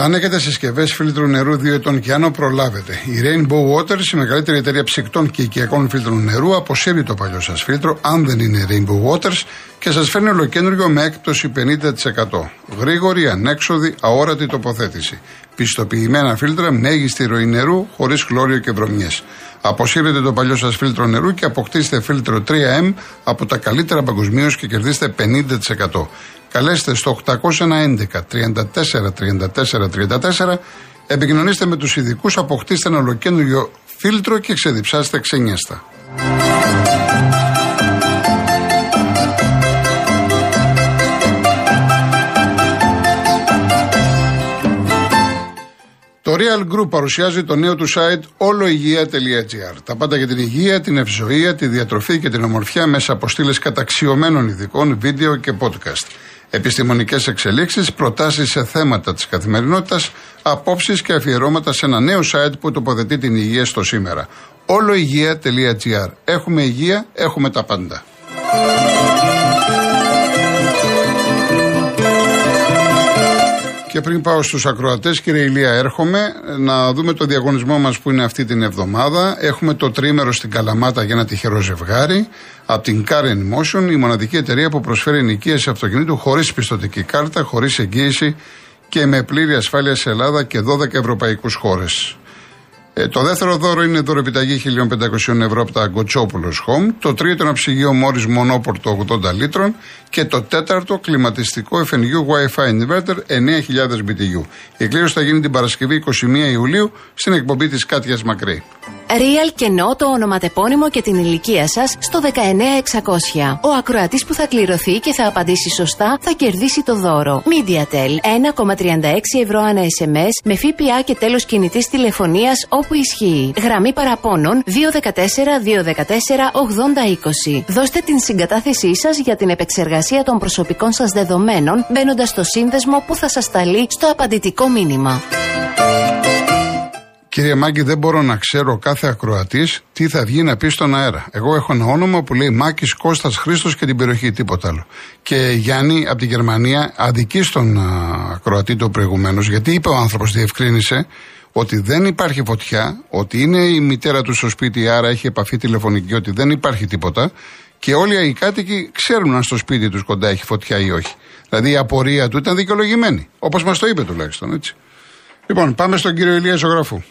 Αν έχετε συσκευές φίλτρου νερού 2 ετών και άνω, προλάβετε. Η Rainbow Waters, η μεγαλύτερη εταιρεία ψυκτών και οικιακών φίλτρων νερού, αποσύρει το παλιό σας φίλτρο, αν δεν είναι Rainbow Waters, και σας φέρνει ολοκένουργιο με έκπτωση 50%. Γρήγορη, ανέξοδη, αόρατη τοποθέτηση. Πιστοποιημένα φίλτρα, μέγιστη ροή νερού, χωρίς χλώριο και βρωμιές. Αποσύρετε το παλιό σας φίλτρο νερού και αποκτήστε φίλτρο 3M από τα καλύτερα παγκοσμίως και κερδίστε 50%. Καλέστε στο 811 34 34 34, επικοινωνήστε με τους ειδικούς, αποκτήστε ένα ολοκένουργιο φίλτρο και ξεδιψάστε ξενιάστα. Το Real Group παρουσιάζει το νέο του site oloigia.gr. Τα πάντα για την υγεία, την ευζοία, τη διατροφή και την ομορφιά μέσα από στήλες καταξιωμένων ειδικών, βίντεο και podcast επιστημονικές εξελίξεις, προτάσεις σε θέματα της καθημερινότητας, απόψεις και αφιερώματα σε ένα νέο site που τοποθετεί την υγεία στο σήμερα. Όλουγεία.gr Έχουμε υγεία, έχουμε τα πάντα. Και πριν πάω στους ακροατές, κύριε Ηλία, έρχομαι να δούμε το διαγωνισμό μας που είναι αυτή την εβδομάδα. Έχουμε το τρίμερο στην Καλαμάτα για ένα τυχερό ζευγάρι από την Car Motion, η μοναδική εταιρεία που προσφέρει ενοικίαση αυτοκινήτου χωρίς πιστοτική κάρτα, χωρίς εγγύηση και με πλήρη ασφάλεια σε Ελλάδα και 12 ευρωπαϊκούς χώρες. Ε, το δεύτερο δώρο είναι δώρο επιταγή 1.500 ευρώ από τα Γκοτσόπουλο Home. Το τρίτο είναι ψυγείο Μόρι Μονόπορτο 80 λίτρων. Και το τέταρτο κλιματιστικό FNU Wi-Fi Inverter 9.000 BTU. Η κλήρωση θα γίνει την Παρασκευή 21 Ιουλίου στην εκπομπή της Κάτιας Μακρύ. Real κενό το ονοματεπώνυμο και την ηλικία σας στο 19600. Ο ακροατής που θα κληρωθεί και θα απαντήσει σωστά θα κερδίσει το δώρο. MediaTel 1,36 ευρώ ανά SMS με ΦΠΑ και τέλος κινητής τηλεφωνίας όπου ισχύει. Γραμμή παραπώνων 214-214-8020. Δώστε την συγκατάθεσή σας για την επεξεργασία των προσωπικών σας δεδομένων μπαίνοντας στο σύνδεσμο που θα σας σταλεί στο απαντητικό μήνυμα. Κύριε Μάκη, δεν μπορώ να ξέρω κάθε ακροατής τι θα βγει να πει στον αέρα. Εγώ έχω ένα όνομα που λέει Μάκης Κώστας Χρήστος και την περιοχή, τίποτα άλλο. Και Γιάννη από τη Γερμανία αδικεί στον ακροατή το προηγουμένως, γιατί είπε ο άνθρωπος, διευκρίνησε, ότι δεν υπάρχει φωτιά, ότι είναι η μητέρα του στο σπίτι, άρα έχει επαφή τηλεφωνική, ότι δεν υπάρχει τίποτα. Και όλοι οι κάτοικοι ξέρουν αν στο σπίτι τους κοντά έχει φωτιά ή όχι. Δηλαδή η απορία του ήταν δικαιολογημένη. Όπως μας το είπε τουλάχιστον, έτσι. Λοιπόν, πάμε στον κύριο Ηλία Ζωγραφού.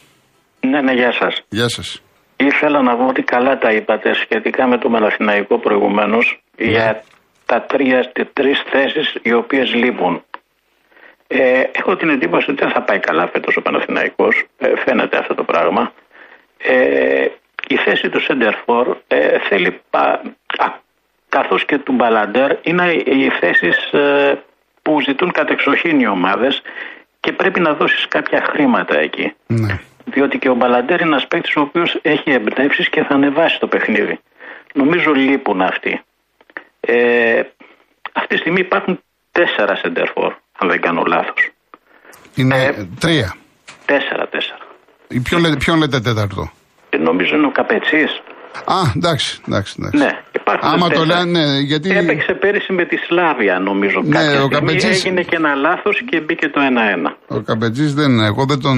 Ναι, ναι, γεια σας. Γεια σας. Ήθελα να πω ότι καλά τα είπατε σχετικά με το Μελαθηναϊκό προηγουμένως ναι. για τα τρία, τρεις θέσεις οι οποίες λείπουν. Ε, έχω την εντύπωση ότι δεν θα πάει καλά φέτος ο Παναθηναϊκός, ε, φαίνεται αυτό το πράγμα. Ε, η θέση του Σεντερφόρ ε, θέλει, πα, α, καθώς και του Μπαλαντέρ, είναι οι θέσεις ε, που ζητούν κατεξοχήν οι ομάδες και πρέπει να δώσεις κάποια χρήματα εκεί. Ναι. Διότι και ο Μπαλαντέρ είναι ένας παίκτης ο οποίος έχει εμπνεύσεις και θα ανεβάσει το παιχνίδι. Νομίζω λείπουν αυτοί. Ε, αυτή τη στιγμή υπάρχουν τέσσερα σεντερφόρ, αν δεν κάνω λάθος. Είναι ε, τρία. Τέσσερα, τέσσερα. Ποιον λέτε, ποιον λέτε τέταρτο; Ε, νομίζω είναι ο Καπετσής. Α, εντάξει, εντάξει. εντάξει. Ναι, υπάρχουν Άμα το λένε, ναι, γιατί. Έπαιξε πέρυσι με τη Σλάβια, νομίζω. Ναι, κάποια ο Καπετζής... Έγινε και ένα λάθος και μπήκε το 1-1. Ο Καπετζή δεν. Εγώ δεν τον.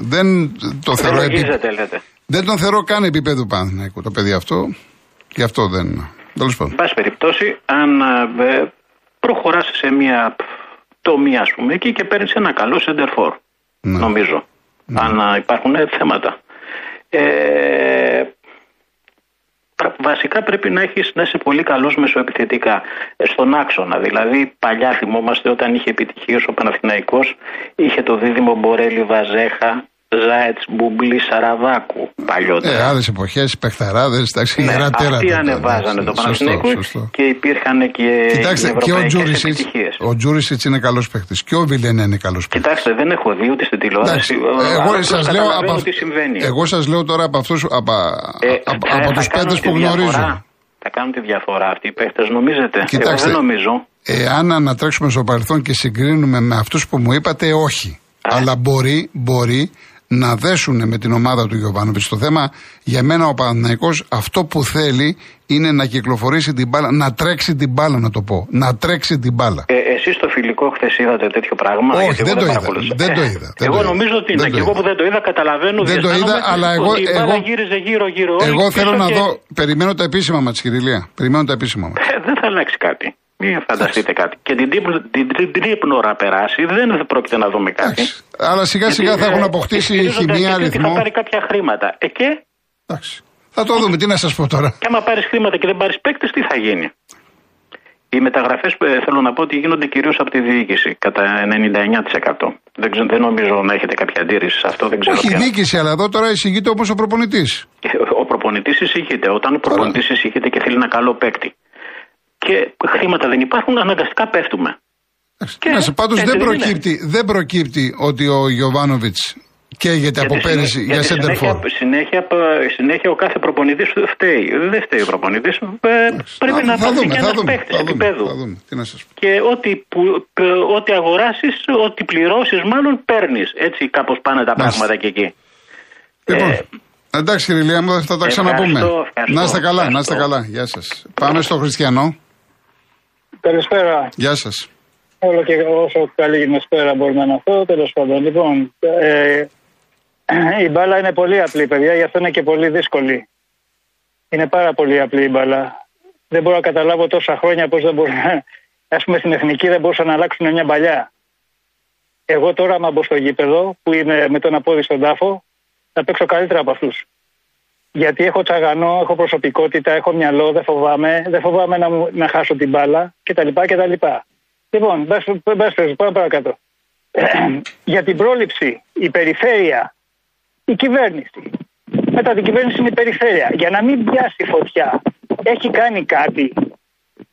Δεν το θεωρώ. Επί... λέτε. Δεν τον θεωρώ καν επίπεδο Παναθηναϊκού το παιδί αυτό. Γι' αυτό δεν. Τέλος πάντων. Εν πάση περιπτώσει, αν ε, προχωράς σε μια τομή, ας πούμε, εκεί και παίρνεις ένα καλό σεντερφόρ. Ναι. Νομίζω. Ναι. Αν υπάρχουν θέματα. Ε, βασικά πρέπει να, έχεις, να είσαι πολύ καλός μεσοεπιθετικά ε, στον άξονα. Δηλαδή παλιά θυμόμαστε όταν είχε επιτυχίες ο Παναθηναϊκός είχε το δίδυμο Μπορέλη Βαζέχα Ζάετ, Μπουμπλή, Σαραβάκου παλιότερα. Ε, άλλες εποχές, παιχταράδες, εντάξει, ναι, τέρατα. Αυτοί ανεβάζανε το Παναθηναϊκό και υπήρχαν και. Κοιτάξτε, και ο Τζούρισιτ. Ο Τζούρισιτς είναι καλός παίχτης. Και ο Βιλενέ είναι καλός παίχτης. Κοιτάξτε, δεν έχω δει ούτε στην τηλεόραση. Εγώ σας λέω, από... εγώ σας λέω τώρα από, αυτούς, από, ε, από, από τους παίχτε που γνωρίζω. Θα κάνουν τη διαφορά αυτοί οι παίχτες, νομίζετε; Κοιτάξτε, εγώ δεν νομίζω. Εάν ανατρέξουμε στο παρελθόν και συγκρίνουμε με αυτούς που μου είπατε, όχι. Αλλά μπορεί, μπορεί να δέσουν με την ομάδα του Γιωβάνοβιτς. Το θέμα για μένα ο Παναθηναϊκός αυτό που θέλει είναι να κυκλοφορήσει την μπάλα, να τρέξει την μπάλα να το πω. Να τρέξει την μπάλα. Ε, Εσείς στο φιλικό χθες είδατε τέτοιο πράγμα; Όχι, γιατί δεν εγώ το είδα. παρακολούθησα. Δεν το Ε, είδα, δεν εγώ το είδα. νομίζω ότι είναι. Δεν το Και εγώ είδα. που δεν το είδα, καταλαβαίνω. Δεν το διαισθάνομαι είδα, αλλά εγώ- ότι η μπάλα εγώ- γύριζε γύρω-γύρω. Εγώ όλη θέλω πίσω να και- δω. Περιμένω τα επίσημα μα, Κυριλία. Περιμένω τα επίσημα μα. Ε, δεν θα αλλάξει κάτι. Μην φανταστείτε κάτι. Και την τρίπ- την τρί- τρίπνο ώρα περάσει, δεν θα πρόκειται να δούμε κάτι. Αλλά σιγά σιγά Γιατί, θα έχουν ε, αποκτήσει ισχυρίζονται χημεία, αρκετοί ότι αριθμό. Θα πάρει κάποια χρήματα. Ε, και, Εντάξει. Θα το δούμε, τι να σας πω τώρα. και άμα πάρεις χρήματα και δεν πάρεις παίκτες, τι θα γίνει; Οι μεταγραφές θέλω να πω ότι γίνονται κυρίως από τη διοίκηση, κατά 99%. Δεν, ξέρω, δεν νομίζω να έχετε κάποια αντίρρηση σε αυτό, δεν ξέρω. Όχι η ποια. διοίκηση, αλλά εδώ τώρα εισηγείται όμω ο προπονητής. Ο προπονητής εισηγείται. Όταν ο προπονητής εισηγείται και θέλει ένα καλό παίκτη και χρήματα δεν υπάρχουν, αναγκαστικά πέφτουμε. Και Να σε πάντως έτσι δεν δεν είναι. προκύπτει, δεν προκύπτει ότι ο Γιωβάνοβιτς καίγεται από Γιατί πέρυσι συνέ- για γιατί center συνέχεια, for. συνέχεια, συνέχεια ο κάθε προπονητής φταίει. Δεν φταίει ο προπονητής. Πρέπει να θα πάρει δούμε, και θα ένας δούμε, παίκτης θα δούμε, επίπεδου. θα δούμε. Τι να σας πω. Και ό,τι, που, π- ό,τι αγοράσεις, ό,τι πληρώσεις, μάλλον παίρνεις. Έτσι κάπως πάνε τα Μάλιστα. πράγματα και εκεί. Λοιπόν, Ε, εντάξει κύριε Λία μου, θα τα ξαναπούμε. ευχαριστώ, ευχαριστώ, Να είστε καλά, να είστε ευχαριστώ. καλά. Γεια σας. Πάμε στο Χριστιανό. Καλησπέρα. Γεια σας. Όλο και όσο καλή σπέρα μπορεί να αναφέρω. Τέλος πάντων, λοιπόν, ε, η μπάλα είναι πολύ απλή, παιδιά, γι' αυτό είναι και πολύ δύσκολη. Είναι πάρα πολύ απλή η μπάλα. Δεν μπορώ να καταλάβω τόσα χρόνια πώς δεν μπορεί. Α πούμε στην εθνική δεν μπορούσαν να αλλάξουν μια παλιά. Εγώ τώρα, άμα μπω στο γήπεδο, που είναι με τον απόδει στον τάφο, θα παίξω καλύτερα από αυτούς. Γιατί έχω τσαγανό, έχω προσωπικότητα, έχω μυαλό, δεν φοβάμαι, δεν φοβάμαι να, μου, να χάσω την μπάλα κτλ. κτλ. Λοιπόν, μπας- μπας πες, πάμε παρακάτω. Για την πρόληψη, η περιφέρεια, η κυβέρνηση. Μετά την κυβέρνηση είναι η περιφέρεια. Για να μην πιάσει φωτιά, έχει κάνει κάτι.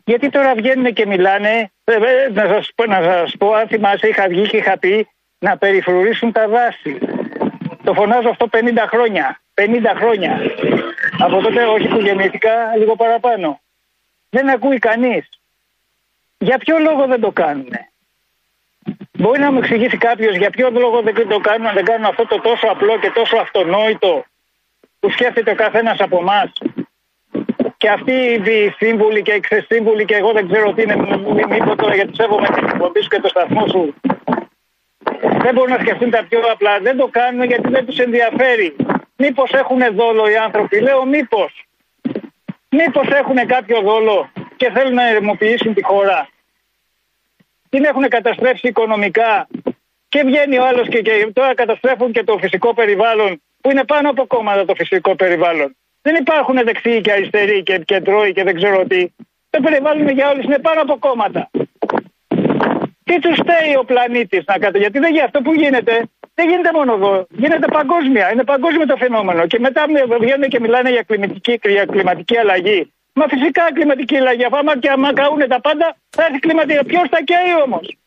Γιατί τώρα βγαίνουν και μιλάνε, ε, ε, να σας, πω- να σας πω, αν θυμάσαι, είχα βγει και είχα πει να περιφρουρήσουν τα δάση. Το φωνάζω αυτό 50 χρόνια. 50 χρόνια. Από τότε, όχι που γεννήθηκα, λίγο παραπάνω. Δεν ακούει κανείς. Για ποιο λόγο δεν το κάνουν. Μπορεί να μου εξηγήσει κάποιος για ποιο λόγο δεν το κάνουν, δεν κάνουν αυτό το τόσο απλό και τόσο αυτονόητο που σκέφτεται ο καθένας από εμάς. Και αυτοί οι σύμβουλοι και οι ξεσύμβουλοι και εγώ δεν ξέρω τι είναι, μη- μήπως τώρα γιατί σέβομαι την εκπομπή σου και το σταθμό σου. Δεν μπορούν να σκεφτούν τα πιο απλά. Δεν το κάνουν γιατί δεν τους ενδιαφέρει. Μήπως έχουν δόλο οι άνθρωποι. Λέω μήπως. Μήπως έχουν κάποιο δόλο και θέλουν να ερεμοποιήσουν τη χώρα. Την έχουν καταστρέψει οικονομικά. Και βγαίνει ο άλλος και, και τώρα καταστρέφουν και το φυσικό περιβάλλον που είναι πάνω από κόμματα το φυσικό περιβάλλον. Δεν υπάρχουν δεξιοί και αριστεροί και κεντρώοι και δεν ξέρω τι. Το περιβάλλον για όλους είναι πάνω από κόμματα. Τι τους φταίει ο πλανήτης να κάτω, γιατί δεν γι' αυτό που γίνεται. Δεν γίνεται μόνο εδώ. Γίνεται παγκόσμια. Είναι παγκόσμιο το φαινόμενο. Και μετά βγαίνουν και μιλάνε για κλιματική, για κλιματική αλλαγή. Μα φυσικά κλιματική αλλαγή. Αφού άμα και άμα καούν τα πάντα, θα έρθει κλιματική. Ποιος θα καίει όμως;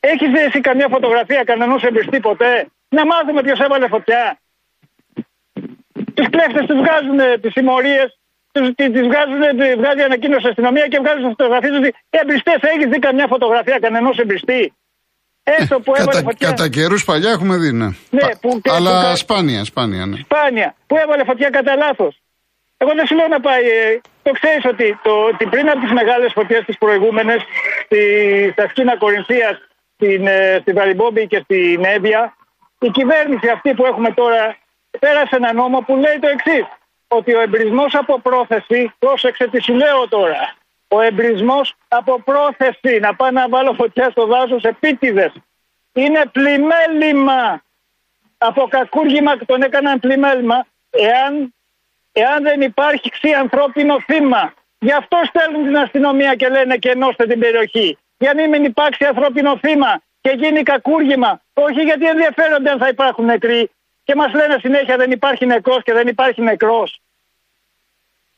Έχεις δει εσύ καμιά φωτογραφία κανενός εμπριστή ποτέ; Να μάθουμε ποιος έβαλε φωτιά. Τους κλέφτες τους βγάζουν τις συμμορίες, τι βγάζουν, τις βγάζει ανακοίνωση αστυνομία και βγάζουν φωτογραφίε τους. Εμπριστέ, έχεις δει καμιά φωτογραφία κανενός εμπριστή. Έστω που έβαλε Κατά, φωτιά. κατά καιρούς παλιά έχουμε δει, ναι. Ναι, Πα- που- και- Αλλά που κα- σπάνια, σπάνια, ναι. Σπάνια. Που έβαλε φωτιά κατά λάθος. Εγώ δεν σου λέω να πάει. ε, το ξέρεις ότι, το, ότι πριν από τις μεγάλες φωτιές τις προηγούμενες, στη, στα σκήνα Κορινθίας, στην, ε, στη Βαριμπόμπη και στην Εύβοια, η κυβέρνηση αυτή που έχουμε τώρα πέρασε ένα νόμο που λέει το εξής. Ότι ο εμπρισμός από πρόθεση, πρόσεξε τι σου λέω τώρα. Ο εμπρισμός από πρόθεση να πάω να βάλω φωτιά στο δάσος επίτηδες είναι πλημέλημα από κακούργημα τον έκαναν πλημέλημα εάν, εάν δεν υπάρχει ξύ ανθρώπινο θύμα. Γι' αυτό στέλνουν την αστυνομία και λένε και ενώστε την περιοχή. Για να μην υπάρξει ανθρώπινο θύμα και γίνει κακούργημα. Όχι γιατί ενδιαφέρονται αν θα υπάρχουν νεκροί και μας λένε συνέχεια δεν υπάρχει νεκρός και δεν υπάρχει νεκρός.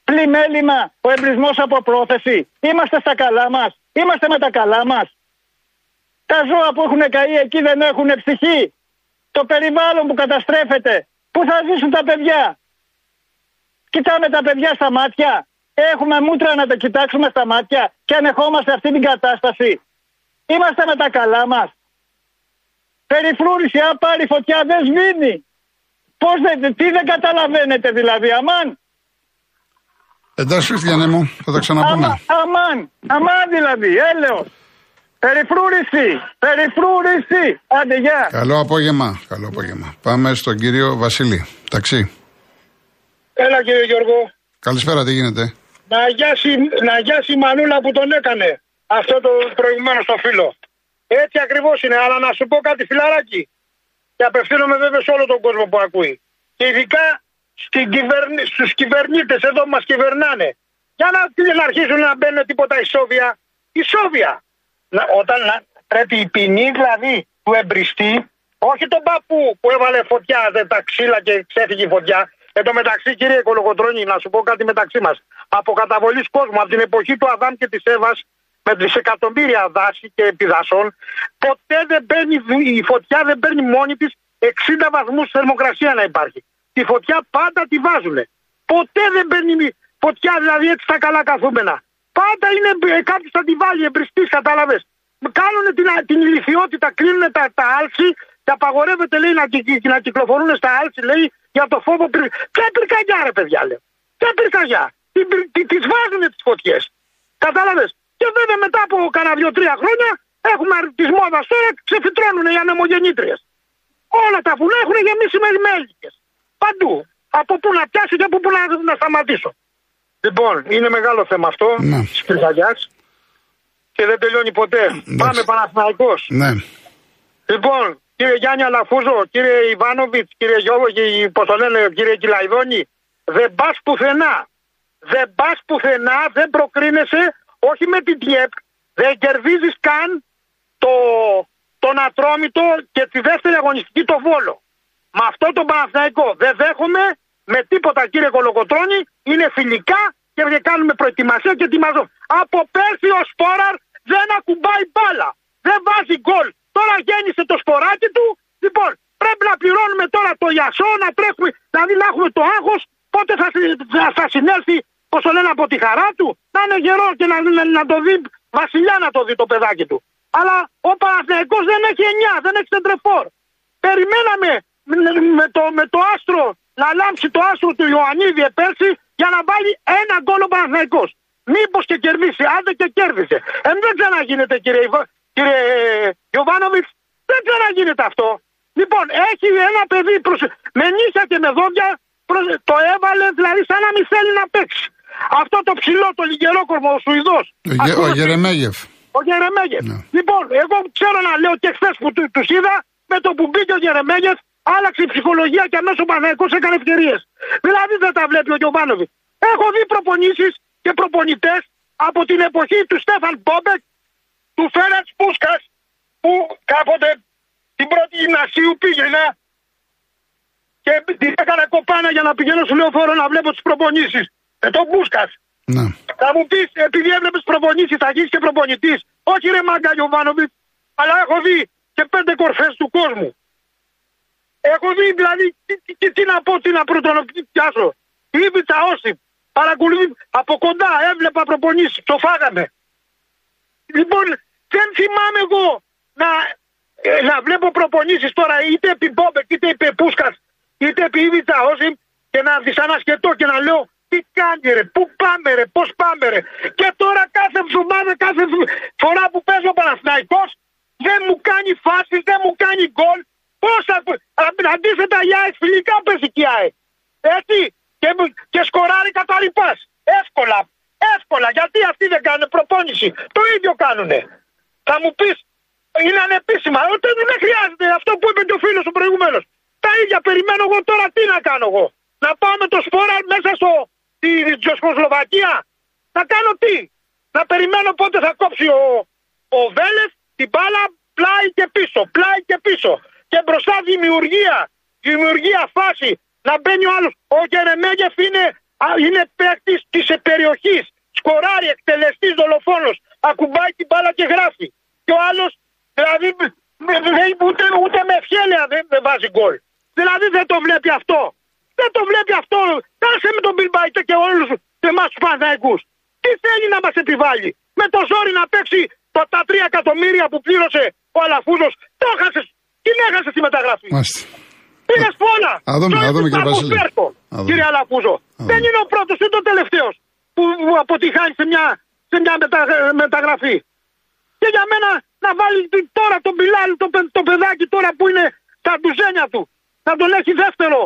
Πλημέλημα, ο εμπρισμός από πρόθεση. Είμαστε στα καλά μας. Είμαστε με τα καλά μας. Τα ζώα που έχουν καεί εκεί δεν έχουν ψυχή. Το περιβάλλον που καταστρέφεται. Πού θα ζήσουν τα παιδιά; Κοιτάμε τα παιδιά στα μάτια. Έχουμε μούτρα να τα κοιτάξουμε στα μάτια και ανεχόμαστε αυτή την κατάσταση. Είμαστε με τα καλά μας. Περιφρούρηση, αν πάρει φωτιά δεν σβήνει. Πώς δεν, τι δεν καταλαβαίνετε δηλαδή, αμάν. Εντάξει, Χριστιανέ μου, θα τα ξαναπούμε. Αμα, αμάν, αμάν δηλαδή, έλεος. Περιφρούρηση! Περιφρούρηση! Άντε, γεια! Καλό απόγευμα. Καλό απόγευμα. Πάμε στον κύριο Βασίλη. Ταξί. Έλα κύριε Γιώργο. Καλησπέρα, τι γίνεται; Να γιάσει, να γιάσει η μανούλα που τον έκανε. Αυτό το προηγουμένο στο φίλο. Έτσι ακριβώς είναι. Αλλά να σου πω κάτι φιλαράκι. Και απευθύνομαι βέβαια σε όλο τον κόσμο που ακούει. Και ειδικά στην κυβερνη... στους κυβερνήτες εδώ που μας κυβερνάνε. Για να, να αρχίσουν να μπαίνουν τίποτα ισόβια. Ισόβια. Να, όταν να, πρέπει η ποινή δηλαδή του εμπριστή, όχι τον παππού που έβαλε φωτιά, δεν τα ξύλα και ξέφυγε η φωτιά. Εν τω μεταξύ, κύριε Κολογοτρόνη, να σου πω κάτι μεταξύ μας. Από καταβολής κόσμου, από την εποχή του Αδάμ και της Εύας, με δισεκατομμύρια δάση και επιδασών, ποτέ δεν παίρνει, η φωτιά δεν παίρνει μόνη της 60 βαθμούς θερμοκρασία να υπάρχει. Τη φωτιά πάντα τη βάζουν. Ποτέ δεν παίρνει φωτιά, δηλαδή έτσι τα καλά καθούμενα. Πάντα είναι ε, κάποιος θα τη βάλει εμπριστή, κατάλαβες. Κάνουν την, την ηλικιότητα, κρίνουν τα, τα άλση και απαγορεύεται λέει να, να κυκλοφορούν στα άλση, λέει για το φόβο πυρ... Ποια πυρκαγιά ρε παιδιά λέω. Ποια πυρκαγιά. Τις βάζουν τις φωτιές. Κατάλαβες. Και βέβαια μετά από κανένα δύο-τρία χρόνια έχουμε τη μόδας τώρα ξεφυτρώνουν οι ανεμογεννήτριες. Όλα τα βουνά έχουν γεμίσει με μέλικες. Παντού. Από πού να πιάσει και από πού να, να σταματήσω. Λοιπόν, είναι μεγάλο θέμα αυτό Ναι. της πυρκαγιάς και δεν τελειώνει ποτέ. Πάμε Παναθηναϊκός. Ναι. Λοιπόν, κύριε Γιάννη Αλαφούζο, κύριε Ιβάνοβιτς, κύριε Γιώργο, πώς το λένε, κύριε Κυλαϊδόνη, δεν πας πουθενά. Δεν πας πουθενά, δεν προκρίνεσαι, όχι με την ΤΙΕΠ, δεν κερδίζεις καν το, τον Ατρόμητο και τη δεύτερη αγωνιστική το Βόλο. Με αυτό το Παναθηναϊκό δεν δέχομαι με τίποτα κύριε Κολοκοτρώνη, είναι φιλικά και δεν κάνουμε προετοιμασία και ετοιμαζό. Από πέρσι ο Σπόραρ δεν ακουμπάει μπάλα. Δεν βάζει γκολ. Τώρα γέννησε το σποράκι του. Λοιπόν, πρέπει να πληρώνουμε τώρα το γιασό, να τρέχουμε, δηλαδή να έχουμε το άγχος. Πότε θα, συ- θα, θα συνέλθει, πώς το λένε, από τη χαρά του. Να είναι γερό και να, να, να το δει, βασιλιά να το δει το παιδάκι του. Αλλά ο Παναθηναϊκός δεν έχει 9, δεν έχει σεντρεφόρ. Περιμέναμε με, με το, με το άστρο να λάμψει το άστρο του Ιωαννίδη πέρσι για να βάλει ένα γκολ ο Παναθηναϊκός. Μήπως και κερδίσει, άντε και κέρδισε. Ε, δεν ξαναγίνεται κύριε, Ιβα- κύριε Γιωβάνοβιτ, δεν ξαναγίνεται αυτό. Λοιπόν, έχει ένα παιδί προς, με νύχια και με δόντια, προς- το έβαλε δηλαδή σαν να μην θέλει να παίξει. Αυτό το ψηλό, το λιγερόκορμο, ο Σουηδός. Ο, Γε, ο Ακούω- Γερεμέγεφ. ο Γερεμέγεφ. Ναι. Λοιπόν, εγώ ξέρω να λέω και χθες που του τους είδα, με το που μπήκε ο Γερεμέγεφ, άλλαξε η ψυχολογία και αμέσως ο Παναγιακός έκανε ευκαιρίες. Δηλαδή δεν τα βλέπει ο Γιωβάνοβιτς. Έχω δει προπονήσεις και προπονητές από την εποχή του Στέφαν Μπόμπεκ, του Φέρετς Πούσκας, που κάποτε την πρώτη γυμνασίου πήγαινα και την έκανα κοπάνα για να πηγαίνω στο λεωφόρο να βλέπω τις προπονήσεις. Ε, τον Πούσκας. Ναι. Θα μου πεις, επειδή έβλεπες προπονήσεις, θα γίνεις και προπονητής. Όχι ρε Μάγκα Γιωβάνοβιτς, αλλά έχω δει και πέντε κορφές του κόσμου. Έχω δει δηλαδή, τι, τι, τι, τι να πω, τι να πρωτονοποιήσω. Η Ήβιτσα Όσιπ, παρακολουθεί από κοντά, έβλεπα προπονήσεις, το φάγαμε. Λοιπόν, δεν θυμάμαι εγώ να, ε, να βλέπω προπονήσεις τώρα είτε επί Μπόμπεκ, είτε επί Πούσκας, είτε επί Ήβιτσα Όσιπ και να δυσανασκετώ και να λέω τι κάνει ρε, πού πάμε ρε, πώς πάμε ρε. Και τώρα κάθε εβδομάδα, κάθε β- φορά που παίζω ο Παναθηναϊκός δεν μου κάνει φάσεις, δεν μου κάνει γκολ. Πόσα, α- αντίθετα η ΑΕΚ φιλικά πέσει και η ΑΕΚ. Έτσι, και, μου- και σκοράρει κατά ρηπάς. Εύκολα, εύκολα, γιατί αυτοί δεν κάνουν προπόνηση. Το ίδιο κάνουνε. Θα μου πεις, είναι ανεπίσημα. Ούτε δεν χρειάζεται αυτό που είπε και ο φίλος ο προηγουμένως. Τα ίδια περιμένω εγώ τώρα τι να κάνω εγώ. Να πάω με το σπόρα μέσα στο, στη Τσεχοσλοβακία. Να κάνω τι. Να περιμένω πότε θα κόψει ο, ο Βέλεθ την μπάλα πλάι και πίσω. Πλάι και πίσω. Και μπροστά δημιουργία. Δημιουργία φάση. Να μπαίνει ο άλλο. Ο Γερεμέγεφ είναι, α, είναι παίκτη τη περιοχή. Σκοράρει, εκτελεστή, δολοφόνο. Ακουμπάει την μπάλα και γράφει. Και ο άλλος, δηλαδή, με- με- ούτε, ούτε με ευχέλαια δεν, δεν βάζει γκολ. Δηλαδή δεν το βλέπει αυτό. Δεν το βλέπει αυτό. Κάσε με τον Μπιλμπάιτε και όλους εμάς τους Παναθηναϊκούς. Τι θέλει να μας επιβάλλει; Με το ζόρι να παίξει το, τα τρία εκατομμύρια που πλήρωσε ο Αλαφούζος. Το έχασες. Την έχασες τη μεταγραφή. Μάλιστα. Πήγε πολλά. Α δούμε, Το α δούμε, κύριε Ιππάκο Βασίλης. Πέρκο, Α δούμε. Κύριε Αλαφούζο. δούμε. Δεν είναι ο πρώτος ούτε ο τελευταίος που, που αποτυχάνει σε μια, σε μια μετα, μεταγραφή. Και για μένα να βάλει τι- τώρα τον Μπιλάλ, το, παι- το παιδάκι τώρα που είναι στα ντουζένια του. Να τον έχει δεύτερο.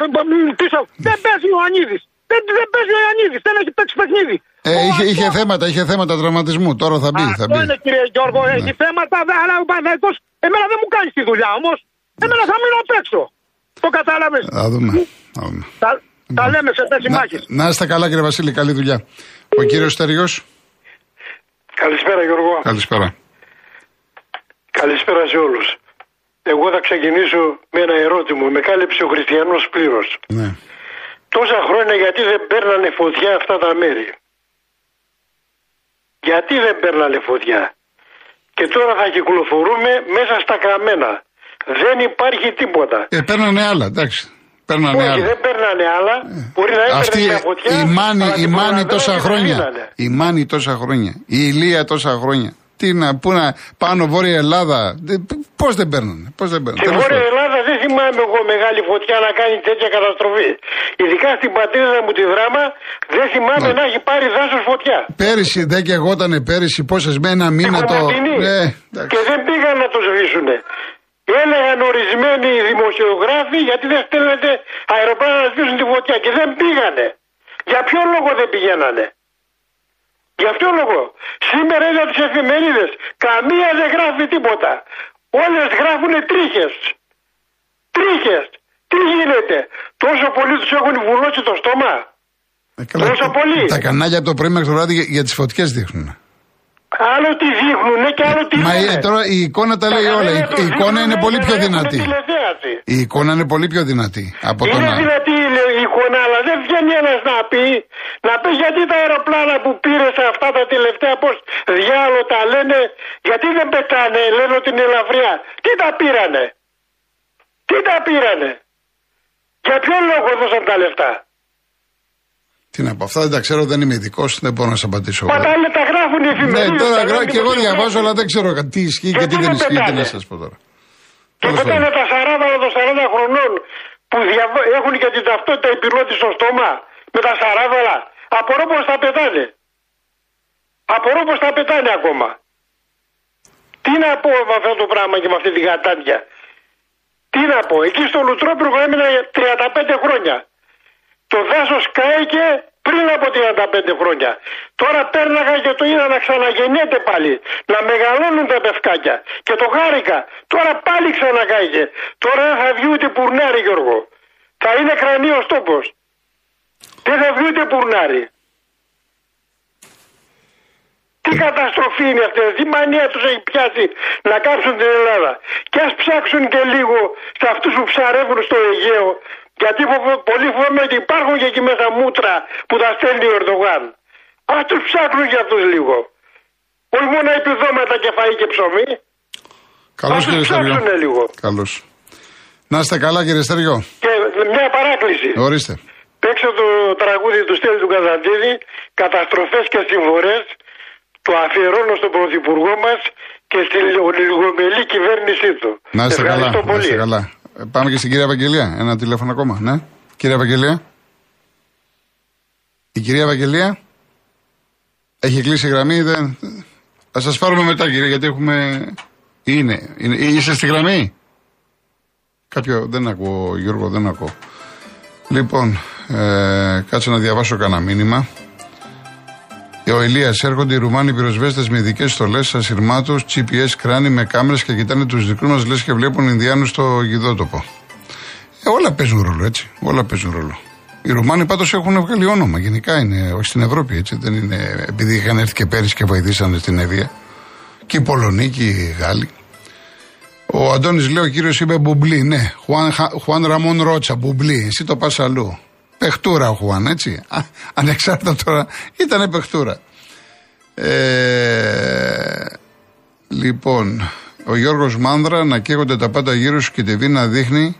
ε, ε, μ, Πίσω. Δεν παίζει ο Ανίδης. Δεν, δεν παίζει ο Ιωαννίδη. Δεν έχει παίξει παιχνίδι. Ε, Ο είχε, είχε Αστέρας- θέματα, είχε θέματα τραυματισμού. Τώρα θα μπει, θα αυτό μπει. είναι κύριε Γιώργο, έχει θέματα, δε- αλλά ο Παναθηναϊκός εμένα δεν μου κάνει τη δουλειά όμως. Εμένα θα μείνω απ' έξω. Το κατάλαβες; Θα δούμε. Θα δούμε. Τα, τα λέμε σε θέση Να, μάχη. να είστε καλά κύριε Βασίλη, καλή δουλειά. Ο κύριος Στεριός, Καλησπέρα Γιώργο. καλησπέρα. Καλησπέρα σε όλους. Εγώ θα ξεκινήσω με ένα ερώτημα. Με κάλυψε ο Χριστιανός πλήρως. Ναι. Τόσα χρόνια γιατί δεν παίρνανε φωτιά αυτά τα μέρη; Γιατί δεν παίρνανε φωτιά; Και τώρα θα κυκλοφορούμε μέσα στα καμένα. Δεν υπάρχει τίποτα. Ε, παίρνανε άλλα, εντάξει. Παίρνανε Όχι, άλλα. δεν παίρνανε άλλα. Μπορεί να έπαιρνε Αυτή μια φωτιά. η μάνη, αλλά η την μάνη προλαβαίνανε τόσα και την χρόνια. δίνανε. Η μάνη τόσα χρόνια. Η ηλία τόσα χρόνια. Τι να, πού να, πάνω Βόρεια Ελλάδα. Πώς δεν παίρνανε, πώς δεν παίρνανε. Στη Τέλος Βόρεια πάντων. Ελλάδα δεν θυμάμαι εγώ μεγάλη φωτιά να κάνει τέτοια καταστροφή. Ειδικά στην πατρίδα μου τη δράμα δεν θυμάμαι Ναι. να έχει πάρει δάσος φωτιά. Πέρυσι δεν και εγώ ήταν πέρυσι πόσες με ένα μήνα Στην το. Κομματινή. Ναι, εντάξει. και δεν πήγαν να το σβήσουνε. Έλεγαν ορισμένοι δημοσιογράφοι γιατί δεν στέλνετε αεροπλάνα να σβήσουν τη φωτιά και δεν πήγανε. Για ποιο λόγο δεν πηγαίνανε; Για ποιο λόγο; Σήμερα είδα τις εφημερίδες. Καμία δεν γράφει τίποτα. Όλες γράφουν τρίχες. Τρίχες. Τι γίνεται; Τόσο πολύ τους έχουν βουλώσει το στόμα; Ε, καλά, Τόσο πολύ; Τα κανάλια από το πρωί μέχρι το βράδυ για, για τις φωτιές δείχνουν. Άλλο τι δείχνουνε και άλλο τι Μα λένε. η- τώρα η εικόνα τα λέει όλα. Η, η εικόνα είναι πολύ πιο δυνατή. Η εικόνα είναι πολύ πιο δυνατή από το Είναι να. δυνατή λέει, η εικόνα, αλλά δεν βγαίνει ένας να πει, να πει γιατί τα αεροπλάνα που πήρε σε αυτά τα τελευταία, πώς διάλογο τα λένε, γιατί δεν πετάνε, λένε ότι είναι ελαφριά. Τι τα πήρανε, τι τα πήρανε, για ποιο λόγο δώσαν τα λεφτά; Τι να πω, αυτά δεν τα ξέρω, δεν είμαι ειδικός, δεν μπορώ να σα απαντήσω. Μα τα, λέ- τα γράφουν οι Ναι, εφημερίδες. τώρα τα γρά- λένε και εγώ δημοσιογράφοι. διαβάζω, αλλά δεν ξέρω τι ισχύει και Γιατί τι δεν δεν ισχύει. Τι πετάνε. να σας πω τώρα. Και Τέλος πετάνε πάντων. τα 40 των 40 χρονών που διαβα- έχουν και την ταυτότητα οι πιλότοι στο στόμα με τα 40 Απορώ πως τα πετάνε. Απορώ πως τα πετάνε ακόμα. Τι να πω με αυτό το πράγμα και με αυτή την κατάντια. Τι να πω. Εκεί στο Λουτρόπυργο έμεινα 35 χρόνια. Το δάσος κάηκε πριν από 35 χρόνια. Τώρα πέρναγα και το είδα να ξαναγεννιέται πάλι. Να μεγαλώνουν τα πευκάκια. Και το χάρηκα. Τώρα πάλι ξανακάηκε. Τώρα δεν θα βγει ούτε πουρνάρι Γιώργο. Θα είναι κρανίος τόπος. Δεν θα βγει ούτε πουρνάρι. Τι καταστροφή είναι αυτή, τι μανία τους έχει πιάσει να κάψουν την Ελλάδα. Και ας ψάξουν και λίγο σε αυτούς που ψαρεύουν στο Αιγαίο, γιατί φοβο- πολύ φοβάμαι ότι υπάρχουν και εκεί μέσα μούτρα που τα στέλνει ο Ερντογάν. Ας τους ψάχνουν για αυτούς λίγο. Όχι μόνο επιδόματα και φαΐ και ψωμί. Καλώς Ας τους κύριε Στεριό. ψάξουνε λίγο. Καλώς. Να είστε καλά κύριε Στεριό. Και μια παράκληση. Ορίστε. Παίξω το τραγούδι του Στέλιου του Καζαντίδη, καταστροφές και συμφορές, το αφιερώνω στον Πρωθυπουργό μας και στη λιγομελή κυβέρνησή του. Να είστε καλά. Ευχαριστώ Να είστε πολύ. καλά. Ε, Πάμε και στην κυρία Ευαγγελία. Ένα τηλέφωνο ακόμα. Ναι. Κυρία Ευαγγελία. Η κυρία Ευαγγελία. Έχει κλείσει η γραμμή. Δεν... Θα σας πάρουμε μετά κύριε γιατί έχουμε... Είναι. είναι. Είσαι στη γραμμή; Κάποιο... Δεν ακούω Γιώργο, δεν ακούω. Λοιπόν, ε, κάτσε να διαβάσω κανένα μήνυμα. Ο Ηλίας, έρχονται οι Ρουμάνοι πυροσβέστες με ειδικές στολές, ασυρμάτου, GPS κράνη με κάμερες και κοιτάνε τους δικούς μας λες και βλέπουν Ινδιάνους στο γηδότοπο. Ε, όλα παίζουν ρόλο, έτσι. Όλα παίζουν ρόλο. Οι Ρουμάνοι πάντως έχουν βγάλει όνομα. Γενικά είναι, όχι στην Ευρώπη, έτσι. Δεν είναι επειδή είχαν έρθει και πέρυσι και βοηθήσανε στην Ευεία. Και οι Πολωνοί και οι Γάλλοι. Ο Αντώνης λέει: Ο κύριος είπε μπουμπλί. Ναι, Χουάν, Χα- Χουάν Ραμόν Ρότσα, μπουμπλί. Εσύ το πας αλλού. Πεχτούρα ο Χουάν, έτσι. Α, ανεξάρτητα τώρα, ήταν παιχτούρα. Ε, λοιπόν, ο Γιώργος Μάνδρα να καίγονται τα πάντα γύρω σου και τη βή να δείχνει.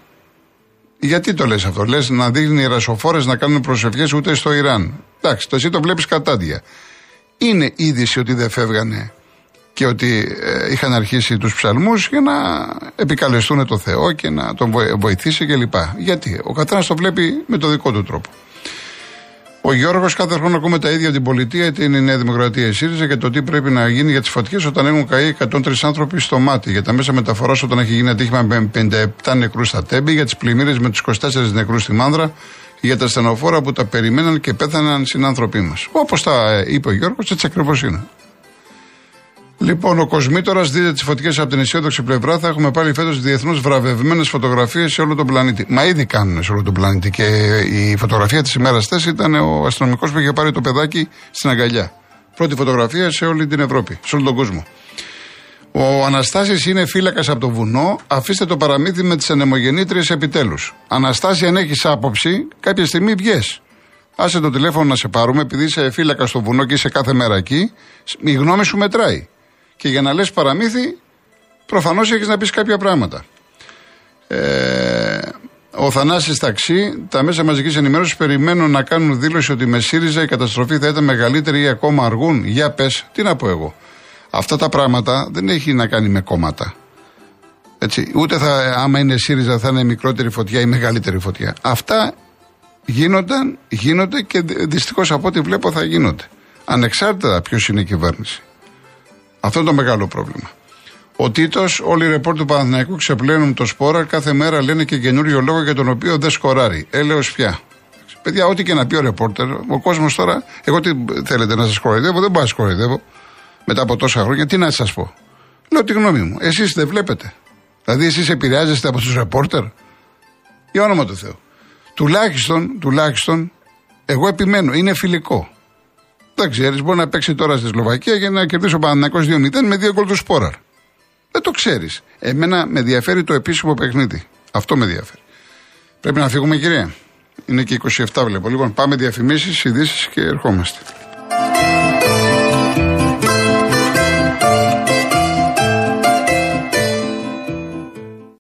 Γιατί το λες αυτό, λες να δείχνει οι ρασοφόρες να κάνουν προσευχές ούτε στο Ιράν. Εντάξει, το εσύ το βλέπεις κατάντια. Είναι είδηση ότι δεν φεύγανε και ότι ε, είχαν αρχίσει τους ψαλμούς για να επικαλεστούν το Θεό και να τον βοη- βοηθήσει κλπ. Γιατί; Ο καθένας το βλέπει με το δικό του τρόπο. Ο Γιώργος, κάθε χρόνο ακούμε τα ίδια από την πολιτεία, είτε είναι η Νέα Δημοκρατία η ΣΥΡΙΖΑ και το τι πρέπει να γίνει για τις φωτιές όταν έχουν καεί 103 άνθρωποι στο μάτι. Για τα μέσα μεταφοράς όταν έχει γίνει ατύχημα με 57 νεκρούς στα Τέμπη, για τις πλημμύρες με τους 24 νεκρούς στη Μάνδρα, για τα στενοφόρα που τα περιμέναν και πέθαναν συνάνθρωποι μας. Όπως τα είπε ο Γιώργος, έτσι ακριβώς είναι. Λοιπόν, ο Κοσμήτορας δίδεται τις φωτιέ από την αισιόδοξη πλευρά. Θα έχουμε πάλι φέτος διεθνώ βραβευμένες φωτογραφίες σε όλο τον πλανήτη. Μα ήδη κάνουν σε όλο τον πλανήτη. Και η φωτογραφία της ημέρας χθε ήταν ο αστυνομικός που είχε πάρει το παιδάκι στην αγκαλιά. Πρώτη φωτογραφία σε όλη την Ευρώπη, σε όλο τον κόσμο. Ο Αναστάσης είναι φύλακας από το βουνό. Αφήστε το παραμύθι με τις ανεμογεννήτριες επιτέλους. Αναστάση, αν έχεις άποψη, κάποια στιγμή βγες. Άσε το τηλέφωνο να σε πάρουμε, επειδή είσαι φύλακας στο βουνό και είσαι κάθε μέρα εκεί. Η γνώμη σου μετράει. Και για να λες παραμύθι, προφανώς έχεις να πεις κάποια πράγματα. Ε, ο Θανάσης Ταξί, τα μέσα μαζικής ενημέρωσης περιμένουν να κάνουν δήλωση ότι με ΣΥΡΙΖΑ η καταστροφή θα ήταν μεγαλύτερη ή ακόμα αργούν. Για πες, τι να πω εγώ. Αυτά τα πράγματα δεν έχει να κάνει με κόμματα. Έτσι, ούτε θα, άμα είναι ΣΥΡΙΖΑ θα είναι μικρότερη φωτιά ή μεγαλύτερη φωτιά. Αυτά γίνονταν, γίνονται και δυστυχώς από ό,τι βλέπω θα γίνονται. Ανεξάρτητα ποιος είναι η κυβέρνηση. Αυτό είναι το μεγάλο πρόβλημα. Ο Τίτος, όλοι οι ρεπόρτ του Παναθηναϊκού ξεπλένουν το σπόρα, κάθε μέρα λένε και καινούριο λόγο για τον οποίο δεν σκοράρει. Έλεω πια. Παιδιά, ό,τι και να πει ο ρεπόρτερ, ο κόσμος τώρα, εγώ τι θέλετε να σας κοροϊδεύω, δεν πάω να σας κοροϊδεύω. Μετά από τόσα χρόνια, τι να σας πω. Λέω τη γνώμη μου. Εσείς δεν βλέπετε. Δηλαδή, εσείς επηρεάζεστε από τους ρεπόρτερ. Για όνομα του Θεού. Τουλάχιστον, τουλάχιστον, εγώ επιμένω, είναι φιλικό. Δεν ξέρεις, μπορεί να παίξει τώρα στη Σλοβακία για να κερδίσει ο Παναναναϊκό 2-0 με δύο γκολ του Σπόραρ. Δεν το ξέρεις. Εμένα με ενδιαφέρει το επίσημο παιχνίδι. Αυτό με ενδιαφέρει. Πρέπει να φύγουμε, κυρία. Είναι και 27 βλέπω. Λοιπόν, πάμε διαφημίσεις, ειδήσεις και ερχόμαστε.